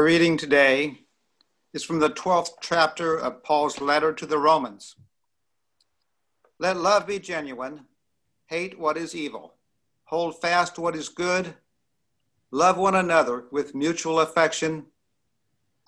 Our reading today is from the 12th chapter of Paul's letter to the Romans. Let love be genuine, hate what is evil, hold fast what is good, love one another with mutual affection,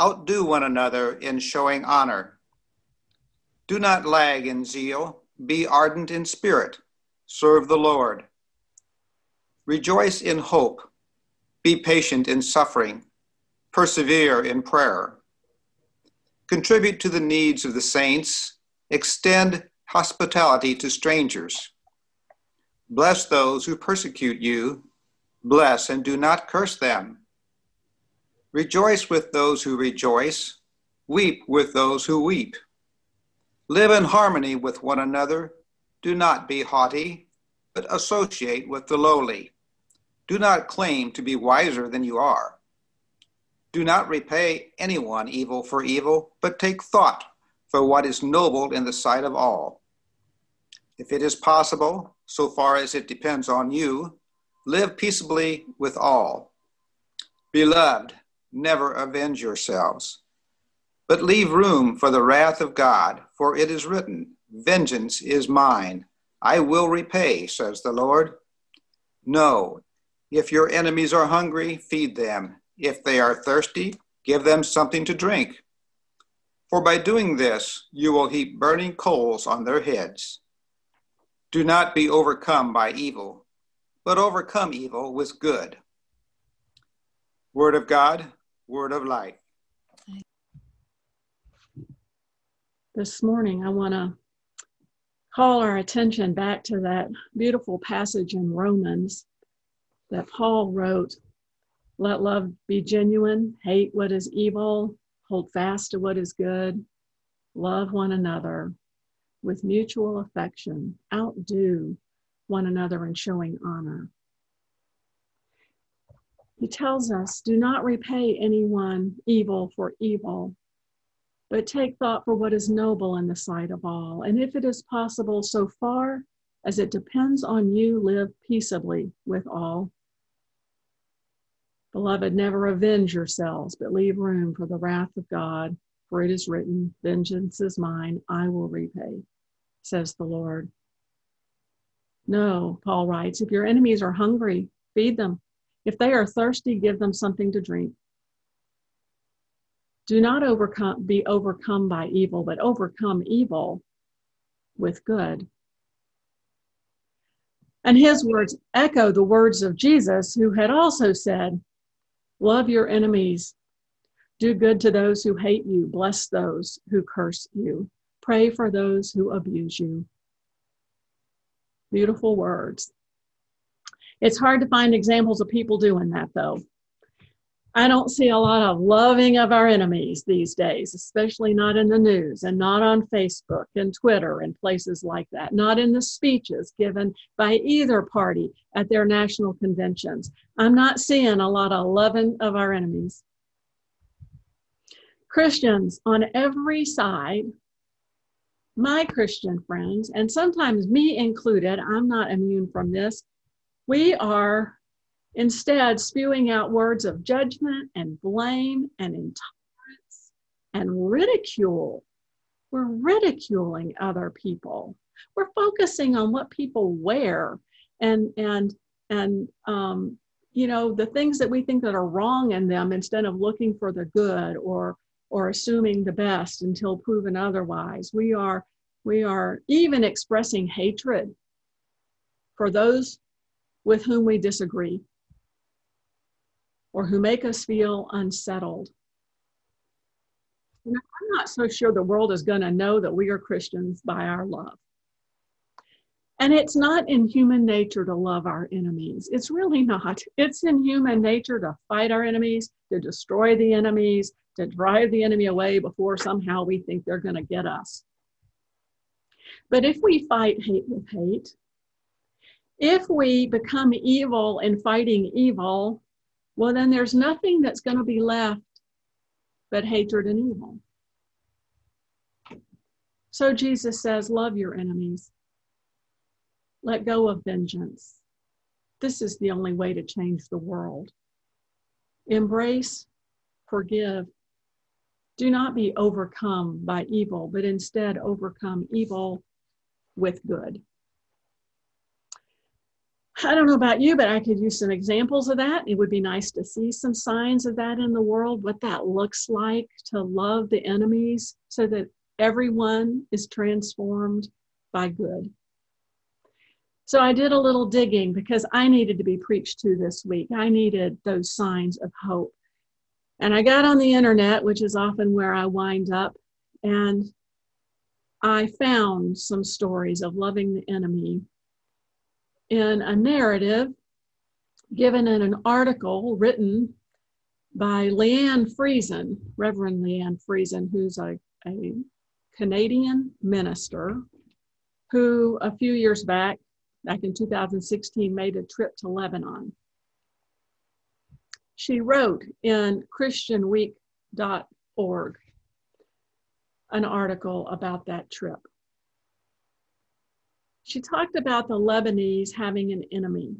outdo one another in showing honor. Do not lag in zeal, be ardent in spirit, serve the Lord. Rejoice in hope, be patient in suffering persevere in prayer. Contribute to the needs of the saints, extend hospitality to strangers. Bless those who persecute you, bless and do not curse them. Rejoice with those who rejoice, weep with those who weep. Live in harmony with one another, do not be haughty, but associate with the lowly. Do not claim to be wiser than you are do not repay anyone evil for evil, but take thought for what is noble in the sight of all. If it is possible, so far as it depends on you, live peaceably with all. Beloved, never avenge yourselves, but leave room for the wrath of God, for it is written, Vengeance is mine, I will repay, says the Lord. No, if your enemies are hungry, feed them. If they are thirsty, give them something to drink. For by doing this, you will heap burning coals on their heads. Do not be overcome by evil, but overcome evil with good. Word of God, word of life. This morning, I want to call our attention back to that beautiful passage in Romans that Paul wrote let love be genuine, hate what is evil, hold fast to what is good, love one another with mutual affection, outdo one another in showing honor. He tells us do not repay anyone evil for evil, but take thought for what is noble in the sight of all. And if it is possible, so far as it depends on you, live peaceably with all. Beloved, never avenge yourselves, but leave room for the wrath of God, for it is written, Vengeance is mine, I will repay, says the Lord. No, Paul writes, if your enemies are hungry, feed them. If they are thirsty, give them something to drink. Do not overcome, be overcome by evil, but overcome evil with good. And his words echo the words of Jesus, who had also said, Love your enemies. Do good to those who hate you. Bless those who curse you. Pray for those who abuse you. Beautiful words. It's hard to find examples of people doing that, though. I don't see a lot of loving of our enemies these days, especially not in the news and not on Facebook and Twitter and places like that, not in the speeches given by either party at their national conventions. I'm not seeing a lot of loving of our enemies. Christians on every side, my Christian friends, and sometimes me included, I'm not immune from this, we are instead spewing out words of judgment and blame and intolerance and ridicule. We're ridiculing other people. We're focusing on what people wear and and and um, you know the things that we think that are wrong in them instead of looking for the good or or assuming the best until proven otherwise. We are we are even expressing hatred for those with whom we disagree or who make us feel unsettled. I'm not so sure the world is going to know that we are Christians by our love. And it's not in human nature to love our enemies. It's really not. It's in human nature to fight our enemies, to destroy the enemies, to drive the enemy away before somehow we think they're going to get us. But if we fight hate with hate, if we become evil in fighting evil, well, then there's nothing that's going to be left but hatred and evil. So Jesus says, Love your enemies, let go of vengeance. This is the only way to change the world. Embrace forgive. Do not be overcome by evil, but instead overcome evil with good. I don't know about you, but I could use some examples of that. It would be nice to see some signs of that in the world, what that looks like to love the enemies so that everyone is transformed by good. So I did a little digging because I needed to be preached to this week. I needed those signs of hope. And I got on the internet, which is often where I wind up, and I found some stories of loving the enemy in a narrative given in an article written by Leanne Friesen, Reverend Leanne Friesen, who's a, a Canadian minister who a few years back, back in 2016, made a trip to Lebanon. She wrote in ChristianWeek.org an article about that trip she talked about the Lebanese having an enemy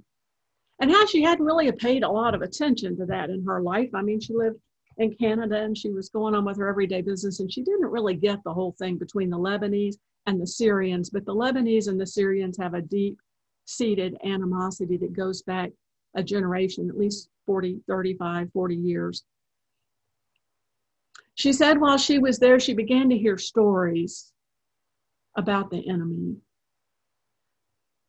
and how she hadn't really paid a lot of attention to that in her life. I mean, she lived in Canada and she was going on with her everyday business and she didn't really get the whole thing between the Lebanese and the Syrians. But the Lebanese and the Syrians have a deep seated animosity that goes back a generation, at least 40, 35, 40 years. She said while she was there, she began to hear stories about the enemy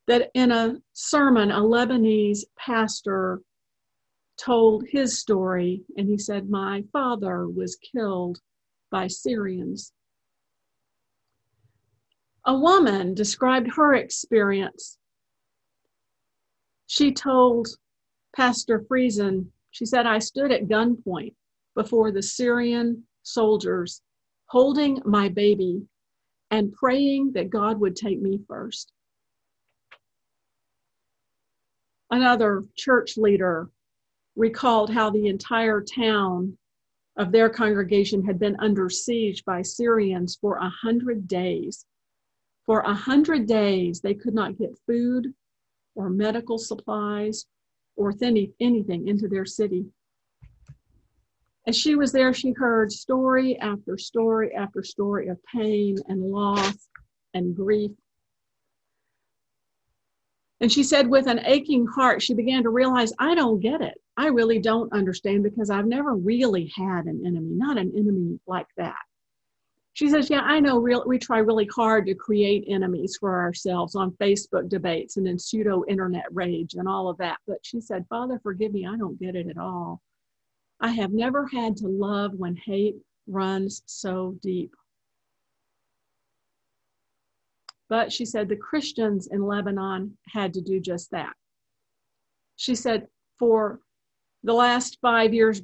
that in a sermon, a Lebanese pastor told his story, and he said, My father was killed by Syrians. A woman described her experience. She told Pastor Friesen, she said, I stood at gunpoint before the Syrian soldiers, holding my baby and praying that God would take me first. Another church leader recalled how the entire town of their congregation had been under siege by Syrians for a hundred days. For a hundred days, they could not get food or medical supplies or anything into their city. As she was there, she heard story after story after story of pain and loss and grief and she said, with an aching heart, she began to realize, I don't get it. I really don't understand because I've never really had an enemy, not an enemy like that. She says, Yeah, I know real, we try really hard to create enemies for ourselves on Facebook debates and in pseudo internet rage and all of that. But she said, Father, forgive me, I don't get it at all. I have never had to love when hate runs so deep. But she said the Christians in Lebanon had to do just that. She said for the last five years,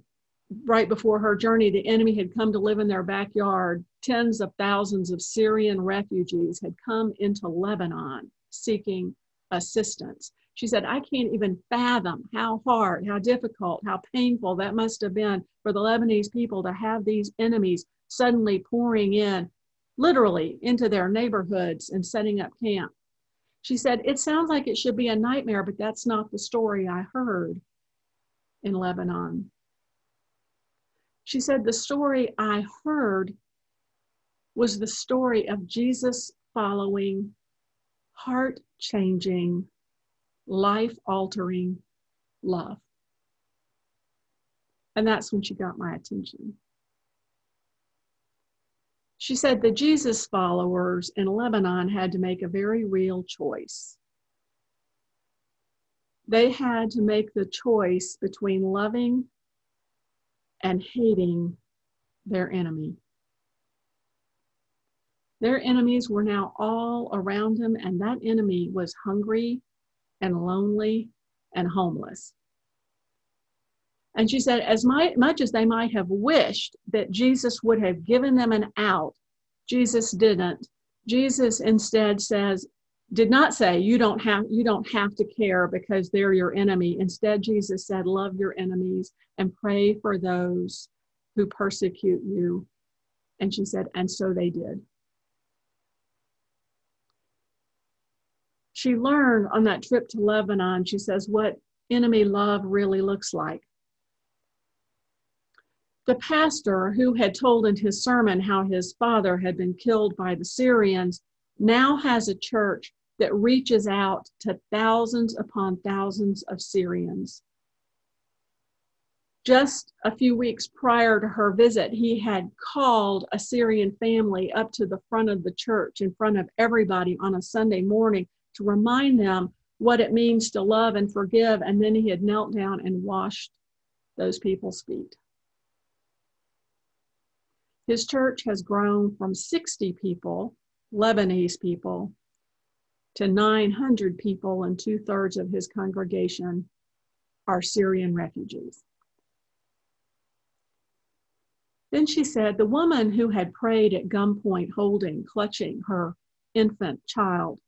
right before her journey, the enemy had come to live in their backyard. Tens of thousands of Syrian refugees had come into Lebanon seeking assistance. She said, I can't even fathom how hard, how difficult, how painful that must have been for the Lebanese people to have these enemies suddenly pouring in literally into their neighborhoods and setting up camp. She said, It sounds like it should be a nightmare, but that's not the story I heard in Lebanon. She said, The story I heard was the story of Jesus following heart changing, life altering love. And that's when she got my attention. She said the Jesus followers in Lebanon had to make a very real choice. They had to make the choice between loving and hating their enemy. Their enemies were now all around them, and that enemy was hungry and lonely and homeless. And she said, as much as they might have wished that Jesus would have given them an out, Jesus didn't. Jesus instead says, did not say you don't have you don't have to care because they're your enemy. Instead, Jesus said, love your enemies and pray for those who persecute you. And she said, and so they did. She learned on that trip to Lebanon, she says, what enemy love really looks like The pastor who had told in his sermon how his father had been killed by the Syrians now has a church that reaches out to thousands upon thousands of Syrians. Just a few weeks prior to her visit, he had called a Syrian family up to the front of the church in front of everybody on a Sunday morning to remind them what it means to love and forgive. And then he had knelt down and washed those people's feet. His church has grown from 60 people, Lebanese people, to 900 people, and two thirds of his congregation are Syrian refugees. Then she said, The woman who had prayed at gunpoint, holding, clutching her infant child,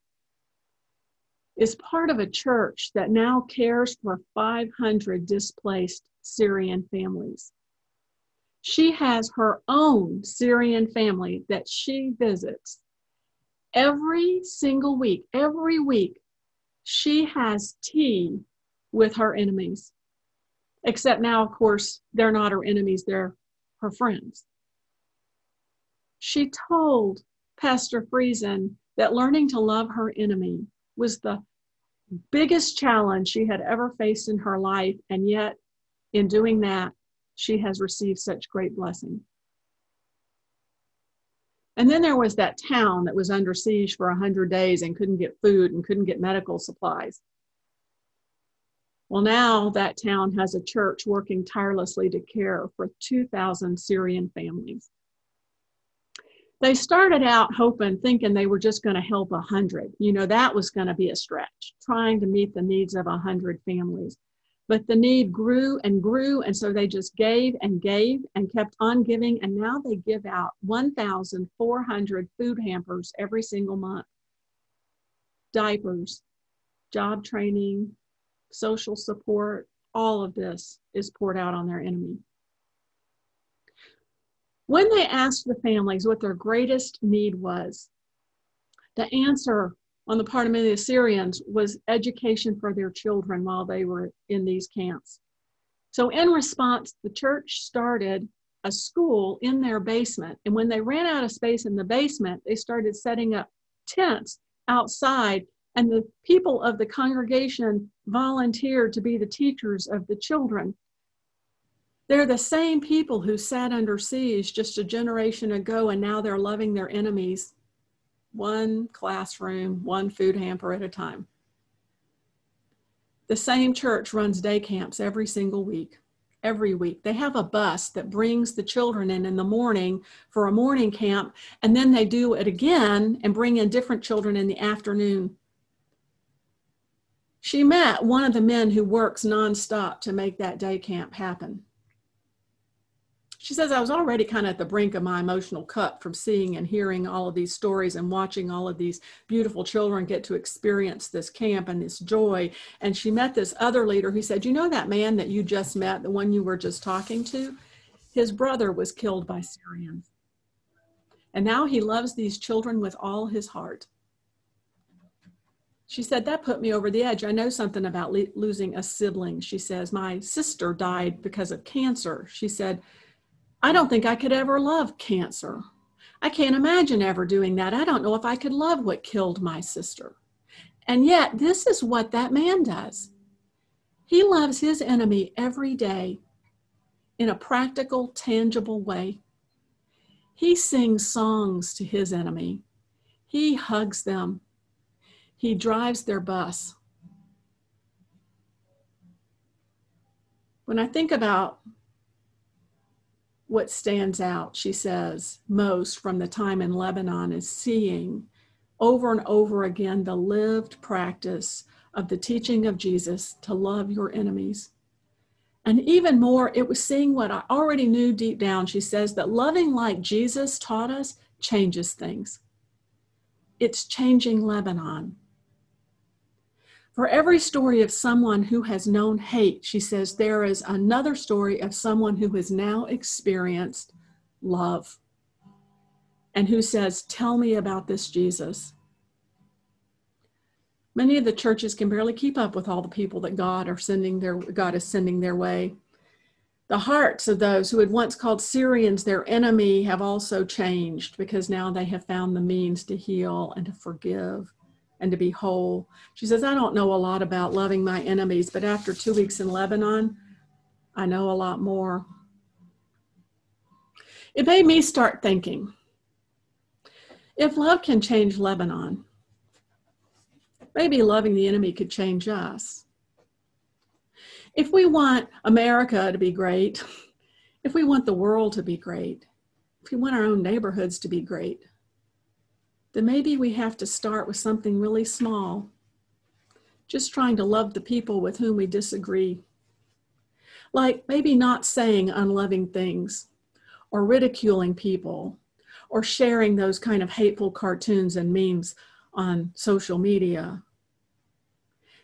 is part of a church that now cares for 500 displaced Syrian families. She has her own Syrian family that she visits every single week. Every week, she has tea with her enemies. Except now, of course, they're not her enemies, they're her friends. She told Pastor Friesen that learning to love her enemy was the biggest challenge she had ever faced in her life, and yet in doing that, she has received such great blessing. And then there was that town that was under siege for 100 days and couldn't get food and couldn't get medical supplies. Well, now that town has a church working tirelessly to care for 2,000 Syrian families. They started out hoping, thinking they were just going to help 100. You know, that was going to be a stretch, trying to meet the needs of 100 families. But the need grew and grew, and so they just gave and gave and kept on giving. And now they give out 1,400 food hampers every single month diapers, job training, social support, all of this is poured out on their enemy. When they asked the families what their greatest need was, the answer on the part of many of the Syrians was education for their children while they were in these camps. So, in response, the church started a school in their basement. And when they ran out of space in the basement, they started setting up tents outside and the people of the congregation volunteered to be the teachers of the children. They're the same people who sat under siege just a generation ago, and now they're loving their enemies, one classroom, one food hamper at a time. The same church runs day camps every single week. Every week. They have a bus that brings the children in in the morning for a morning camp, and then they do it again and bring in different children in the afternoon she met one of the men who works nonstop to make that day camp happen. She says, I was already kind of at the brink of my emotional cup from seeing and hearing all of these stories and watching all of these beautiful children get to experience this camp and this joy. And she met this other leader who said, You know that man that you just met, the one you were just talking to? His brother was killed by Syrians. And now he loves these children with all his heart. She said, That put me over the edge. I know something about le- losing a sibling. She says, My sister died because of cancer. She said, I don't think I could ever love cancer. I can't imagine ever doing that. I don't know if I could love what killed my sister. And yet, this is what that man does. He loves his enemy every day in a practical, tangible way. He sings songs to his enemy, he hugs them, he drives their bus. When I think about what stands out, she says, most from the time in Lebanon is seeing over and over again the lived practice of the teaching of Jesus to love your enemies. And even more, it was seeing what I already knew deep down. She says that loving like Jesus taught us changes things. It's changing Lebanon. For every story of someone who has known hate, she says, there is another story of someone who has now experienced love and who says, Tell me about this Jesus. Many of the churches can barely keep up with all the people that God are sending their God is sending their way. The hearts of those who had once called Syrians their enemy have also changed because now they have found the means to heal and to forgive and to be whole. She says, I don't know a lot about loving my enemies, but after two weeks in Lebanon, I know a lot more. It made me start thinking if love can change Lebanon, maybe loving the enemy could change us. If we want America to be great, if we want the world to be great, if we want our own neighborhoods to be great, then maybe we have to start with something really small, just trying to love the people with whom we disagree. Like maybe not saying unloving things or ridiculing people or sharing those kind of hateful cartoons and memes on social media.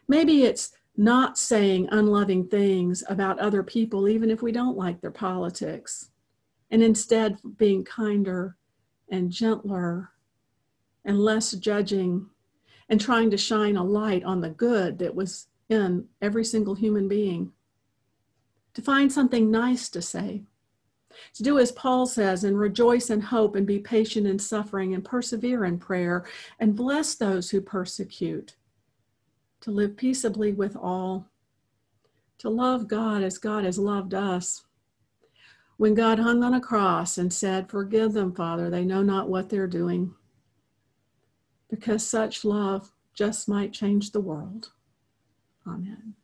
Maybe it's not saying unloving things about other people, even if we don't like their politics, and instead being kinder and gentler and less judging and trying to shine a light on the good that was in every single human being. To find something nice to say. To do as Paul says and rejoice in hope and be patient in suffering and persevere in prayer and bless those who persecute. To live peaceably with all. To love God as God has loved us. When God hung on a cross and said, Forgive them, Father, they know not what they're doing because such love just might change the world. Amen.